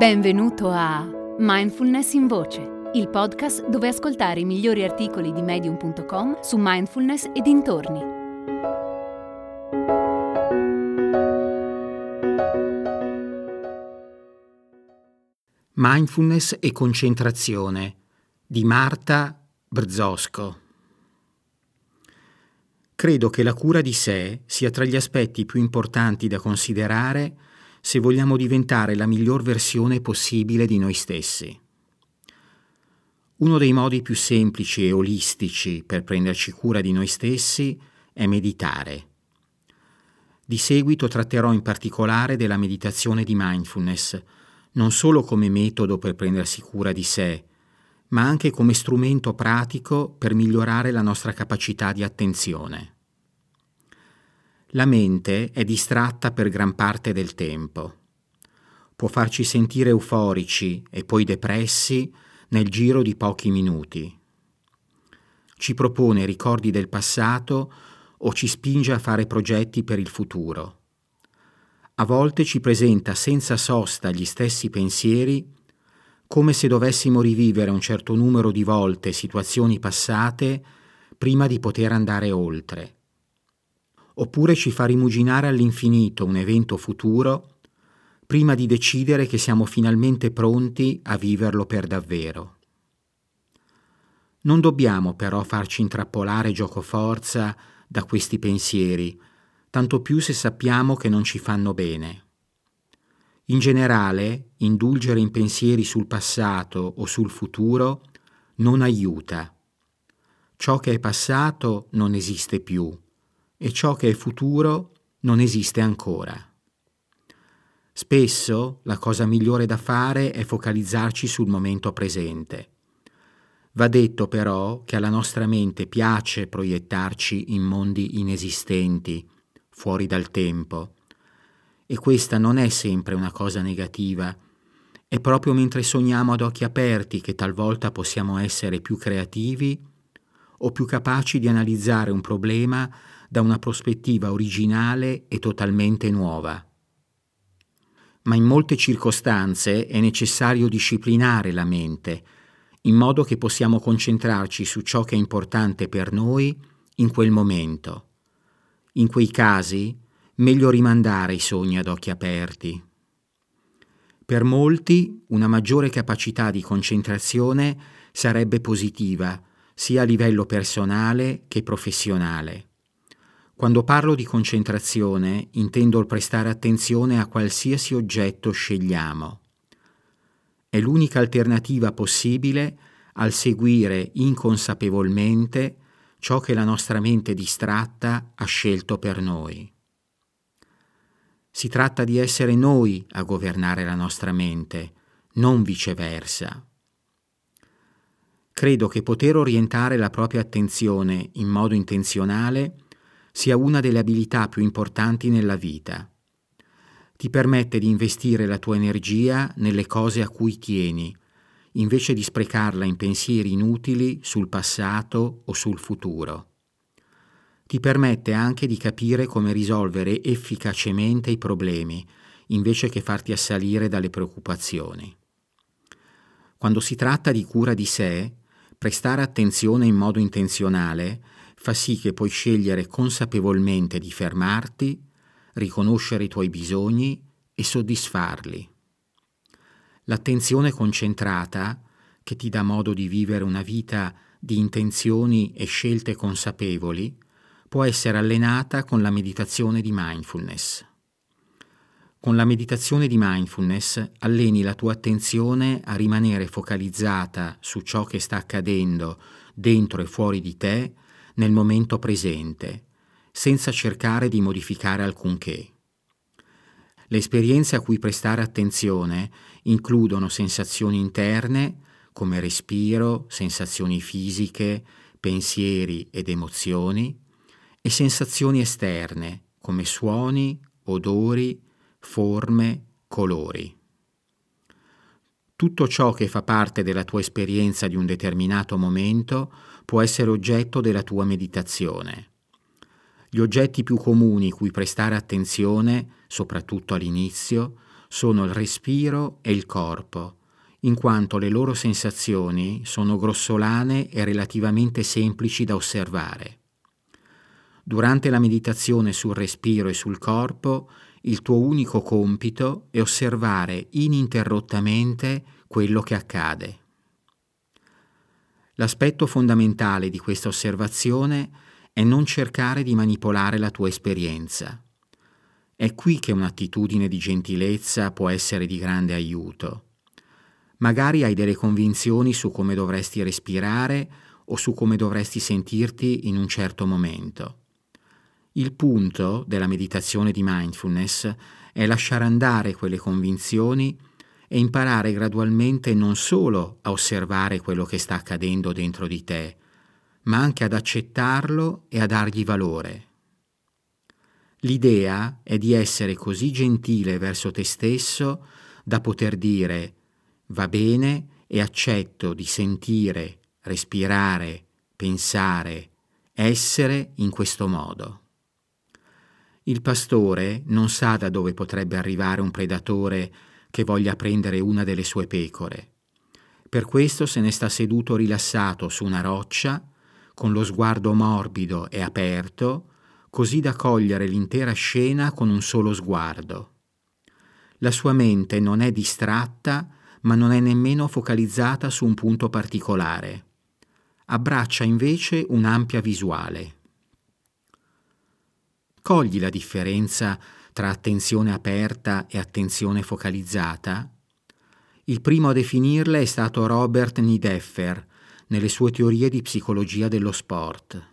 Benvenuto a Mindfulness in Voce, il podcast dove ascoltare i migliori articoli di medium.com su mindfulness e dintorni. Mindfulness e concentrazione di Marta Brzosco. Credo che la cura di sé sia tra gli aspetti più importanti da considerare se vogliamo diventare la miglior versione possibile di noi stessi. Uno dei modi più semplici e olistici per prenderci cura di noi stessi è meditare. Di seguito tratterò in particolare della meditazione di mindfulness, non solo come metodo per prendersi cura di sé, ma anche come strumento pratico per migliorare la nostra capacità di attenzione. La mente è distratta per gran parte del tempo. Può farci sentire euforici e poi depressi nel giro di pochi minuti. Ci propone ricordi del passato o ci spinge a fare progetti per il futuro. A volte ci presenta senza sosta gli stessi pensieri, come se dovessimo rivivere un certo numero di volte situazioni passate prima di poter andare oltre oppure ci fa rimuginare all'infinito un evento futuro prima di decidere che siamo finalmente pronti a viverlo per davvero. Non dobbiamo però farci intrappolare giocoforza da questi pensieri, tanto più se sappiamo che non ci fanno bene. In generale, indulgere in pensieri sul passato o sul futuro non aiuta. Ciò che è passato non esiste più e ciò che è futuro non esiste ancora. Spesso la cosa migliore da fare è focalizzarci sul momento presente. Va detto però che alla nostra mente piace proiettarci in mondi inesistenti, fuori dal tempo, e questa non è sempre una cosa negativa. È proprio mentre sogniamo ad occhi aperti che talvolta possiamo essere più creativi o più capaci di analizzare un problema da una prospettiva originale e totalmente nuova. Ma in molte circostanze è necessario disciplinare la mente, in modo che possiamo concentrarci su ciò che è importante per noi in quel momento. In quei casi, meglio rimandare i sogni ad occhi aperti. Per molti una maggiore capacità di concentrazione sarebbe positiva, sia a livello personale che professionale. Quando parlo di concentrazione intendo il prestare attenzione a qualsiasi oggetto scegliamo. È l'unica alternativa possibile al seguire inconsapevolmente ciò che la nostra mente distratta ha scelto per noi. Si tratta di essere noi a governare la nostra mente, non viceversa. Credo che poter orientare la propria attenzione in modo intenzionale sia una delle abilità più importanti nella vita. Ti permette di investire la tua energia nelle cose a cui tieni, invece di sprecarla in pensieri inutili sul passato o sul futuro. Ti permette anche di capire come risolvere efficacemente i problemi, invece che farti assalire dalle preoccupazioni. Quando si tratta di cura di sé, prestare attenzione in modo intenzionale fa sì che puoi scegliere consapevolmente di fermarti, riconoscere i tuoi bisogni e soddisfarli. L'attenzione concentrata, che ti dà modo di vivere una vita di intenzioni e scelte consapevoli, può essere allenata con la meditazione di mindfulness. Con la meditazione di mindfulness alleni la tua attenzione a rimanere focalizzata su ciò che sta accadendo dentro e fuori di te nel momento presente, senza cercare di modificare alcunché. Le esperienze a cui prestare attenzione includono sensazioni interne come respiro, sensazioni fisiche, pensieri ed emozioni e sensazioni esterne come suoni, odori, forme, colori. Tutto ciò che fa parte della tua esperienza di un determinato momento può essere oggetto della tua meditazione. Gli oggetti più comuni cui prestare attenzione, soprattutto all'inizio, sono il respiro e il corpo, in quanto le loro sensazioni sono grossolane e relativamente semplici da osservare. Durante la meditazione sul respiro e sul corpo, il tuo unico compito è osservare ininterrottamente quello che accade. L'aspetto fondamentale di questa osservazione è non cercare di manipolare la tua esperienza. È qui che un'attitudine di gentilezza può essere di grande aiuto. Magari hai delle convinzioni su come dovresti respirare o su come dovresti sentirti in un certo momento. Il punto della meditazione di mindfulness è lasciare andare quelle convinzioni e imparare gradualmente non solo a osservare quello che sta accadendo dentro di te, ma anche ad accettarlo e a dargli valore. L'idea è di essere così gentile verso te stesso da poter dire va bene e accetto di sentire, respirare, pensare, essere in questo modo. Il pastore non sa da dove potrebbe arrivare un predatore che voglia prendere una delle sue pecore. Per questo se ne sta seduto rilassato su una roccia, con lo sguardo morbido e aperto, così da cogliere l'intera scena con un solo sguardo. La sua mente non è distratta, ma non è nemmeno focalizzata su un punto particolare. Abbraccia invece un'ampia visuale. Cogli la differenza tra attenzione aperta e attenzione focalizzata? Il primo a definirla è stato Robert Nideffer nelle sue teorie di psicologia dello sport.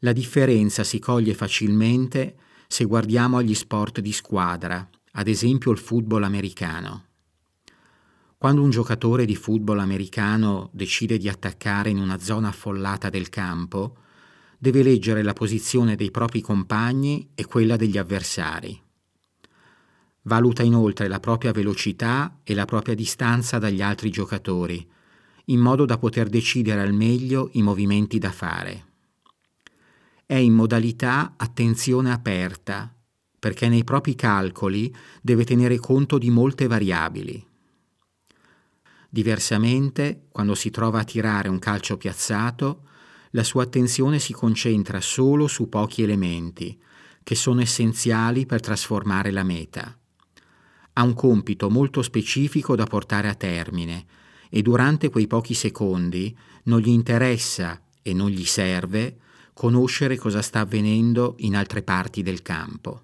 La differenza si coglie facilmente se guardiamo agli sport di squadra, ad esempio il football americano. Quando un giocatore di football americano decide di attaccare in una zona affollata del campo, deve leggere la posizione dei propri compagni e quella degli avversari. Valuta inoltre la propria velocità e la propria distanza dagli altri giocatori, in modo da poter decidere al meglio i movimenti da fare. È in modalità attenzione aperta, perché nei propri calcoli deve tenere conto di molte variabili. Diversamente, quando si trova a tirare un calcio piazzato, la sua attenzione si concentra solo su pochi elementi, che sono essenziali per trasformare la meta. Ha un compito molto specifico da portare a termine e durante quei pochi secondi non gli interessa e non gli serve conoscere cosa sta avvenendo in altre parti del campo.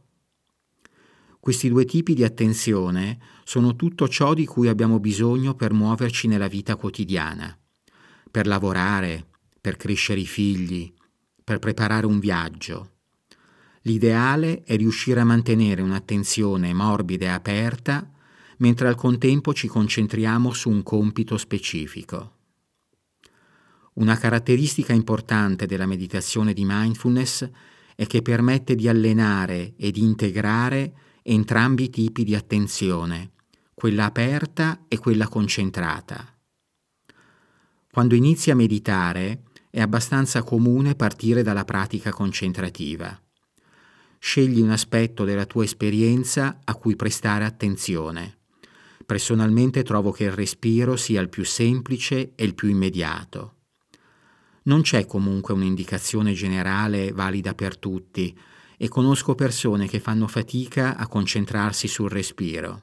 Questi due tipi di attenzione sono tutto ciò di cui abbiamo bisogno per muoverci nella vita quotidiana, per lavorare, per crescere i figli, per preparare un viaggio. L'ideale è riuscire a mantenere un'attenzione morbida e aperta mentre al contempo ci concentriamo su un compito specifico. Una caratteristica importante della meditazione di mindfulness è che permette di allenare e di integrare entrambi i tipi di attenzione, quella aperta e quella concentrata. Quando inizi a meditare, è abbastanza comune partire dalla pratica concentrativa. Scegli un aspetto della tua esperienza a cui prestare attenzione. Personalmente trovo che il respiro sia il più semplice e il più immediato. Non c'è comunque un'indicazione generale valida per tutti e conosco persone che fanno fatica a concentrarsi sul respiro.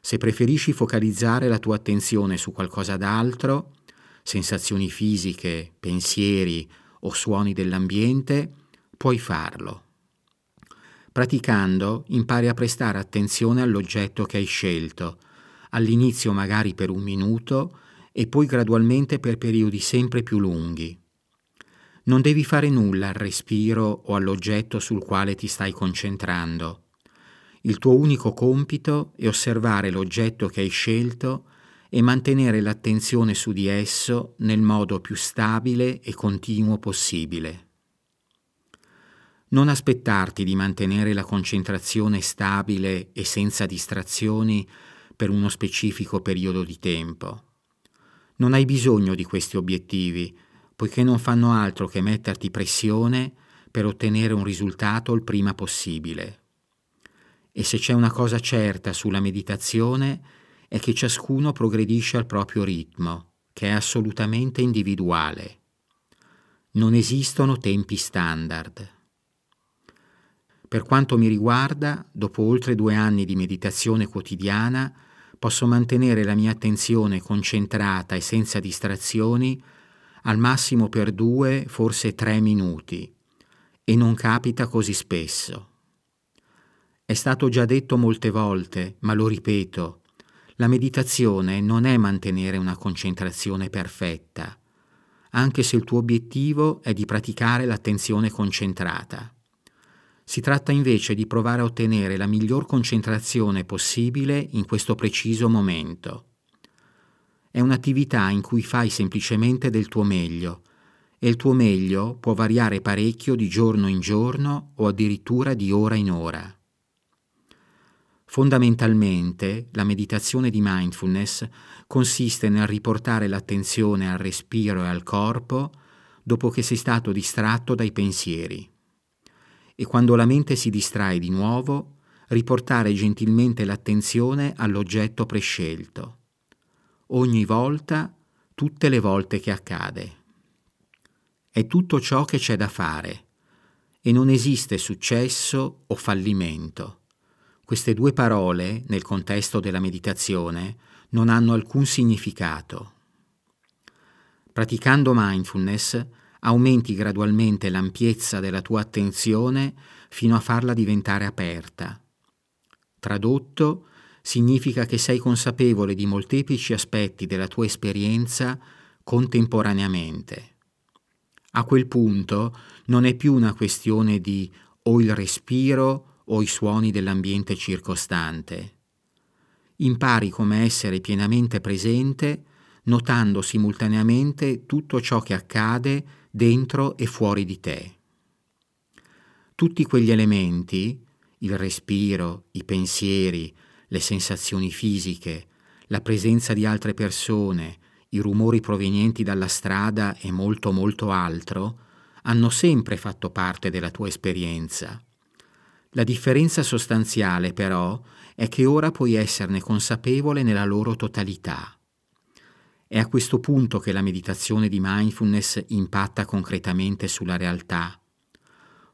Se preferisci focalizzare la tua attenzione su qualcosa d'altro, sensazioni fisiche, pensieri o suoni dell'ambiente, puoi farlo. Praticando impari a prestare attenzione all'oggetto che hai scelto, all'inizio magari per un minuto e poi gradualmente per periodi sempre più lunghi. Non devi fare nulla al respiro o all'oggetto sul quale ti stai concentrando. Il tuo unico compito è osservare l'oggetto che hai scelto e mantenere l'attenzione su di esso nel modo più stabile e continuo possibile. Non aspettarti di mantenere la concentrazione stabile e senza distrazioni per uno specifico periodo di tempo. Non hai bisogno di questi obiettivi, poiché non fanno altro che metterti pressione per ottenere un risultato il prima possibile. E se c'è una cosa certa sulla meditazione è che ciascuno progredisce al proprio ritmo, che è assolutamente individuale. Non esistono tempi standard. Per quanto mi riguarda, dopo oltre due anni di meditazione quotidiana, posso mantenere la mia attenzione concentrata e senza distrazioni al massimo per due, forse tre minuti, e non capita così spesso. È stato già detto molte volte, ma lo ripeto, la meditazione non è mantenere una concentrazione perfetta, anche se il tuo obiettivo è di praticare l'attenzione concentrata. Si tratta invece di provare a ottenere la miglior concentrazione possibile in questo preciso momento. È un'attività in cui fai semplicemente del tuo meglio e il tuo meglio può variare parecchio di giorno in giorno o addirittura di ora in ora. Fondamentalmente la meditazione di mindfulness consiste nel riportare l'attenzione al respiro e al corpo dopo che sei stato distratto dai pensieri. E quando la mente si distrae di nuovo, riportare gentilmente l'attenzione all'oggetto prescelto. Ogni volta, tutte le volte che accade. È tutto ciò che c'è da fare e non esiste successo o fallimento queste due parole, nel contesto della meditazione, non hanno alcun significato. Praticando mindfulness aumenti gradualmente l'ampiezza della tua attenzione fino a farla diventare aperta. Tradotto, significa che sei consapevole di molteplici aspetti della tua esperienza contemporaneamente. A quel punto non è più una questione di o il respiro o i suoni dell'ambiente circostante. Impari come essere pienamente presente, notando simultaneamente tutto ciò che accade dentro e fuori di te. Tutti quegli elementi, il respiro, i pensieri, le sensazioni fisiche, la presenza di altre persone, i rumori provenienti dalla strada e molto molto altro, hanno sempre fatto parte della tua esperienza. La differenza sostanziale però è che ora puoi esserne consapevole nella loro totalità. È a questo punto che la meditazione di mindfulness impatta concretamente sulla realtà.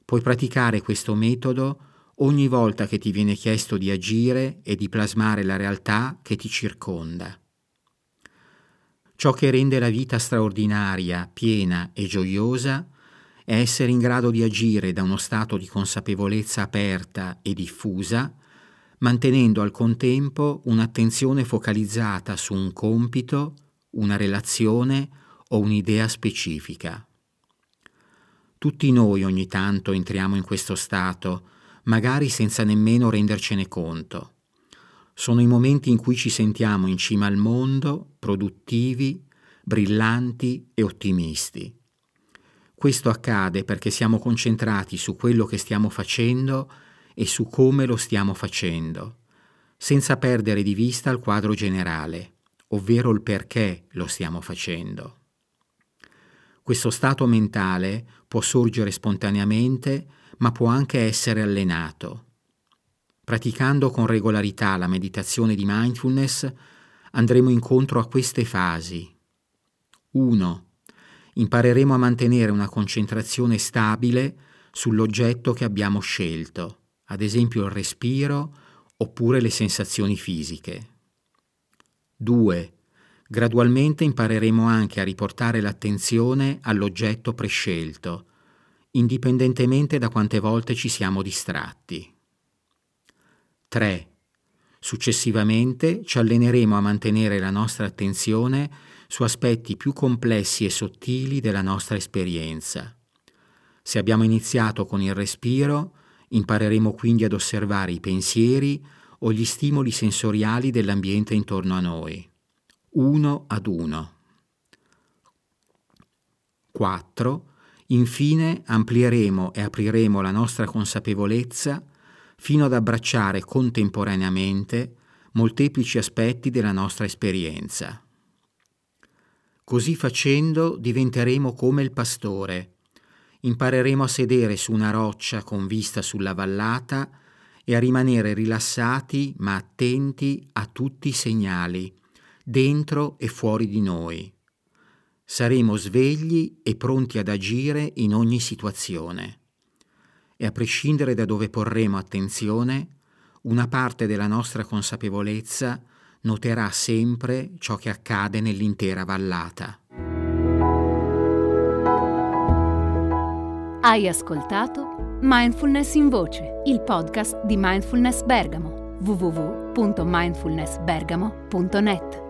Puoi praticare questo metodo ogni volta che ti viene chiesto di agire e di plasmare la realtà che ti circonda. Ciò che rende la vita straordinaria, piena e gioiosa è essere in grado di agire da uno stato di consapevolezza aperta e diffusa, mantenendo al contempo un'attenzione focalizzata su un compito, una relazione o un'idea specifica. Tutti noi ogni tanto entriamo in questo stato, magari senza nemmeno rendercene conto. Sono i momenti in cui ci sentiamo in cima al mondo, produttivi, brillanti e ottimisti. Questo accade perché siamo concentrati su quello che stiamo facendo e su come lo stiamo facendo, senza perdere di vista il quadro generale, ovvero il perché lo stiamo facendo. Questo stato mentale può sorgere spontaneamente, ma può anche essere allenato. Praticando con regolarità la meditazione di mindfulness andremo incontro a queste fasi. 1 impareremo a mantenere una concentrazione stabile sull'oggetto che abbiamo scelto, ad esempio il respiro oppure le sensazioni fisiche. 2. Gradualmente impareremo anche a riportare l'attenzione all'oggetto prescelto, indipendentemente da quante volte ci siamo distratti. 3. Successivamente ci alleneremo a mantenere la nostra attenzione su aspetti più complessi e sottili della nostra esperienza. Se abbiamo iniziato con il respiro, impareremo quindi ad osservare i pensieri o gli stimoli sensoriali dell'ambiente intorno a noi, uno ad uno. 4. Infine amplieremo e apriremo la nostra consapevolezza fino ad abbracciare contemporaneamente molteplici aspetti della nostra esperienza. Così facendo diventeremo come il pastore. Impareremo a sedere su una roccia con vista sulla vallata e a rimanere rilassati ma attenti a tutti i segnali, dentro e fuori di noi. Saremo svegli e pronti ad agire in ogni situazione. E a prescindere da dove porremo attenzione, una parte della nostra consapevolezza noterà sempre ciò che accade nell'intera vallata. Hai ascoltato Mindfulness in Voce, il podcast di Mindfulness Bergamo, www.mindfulnessbergamo.net.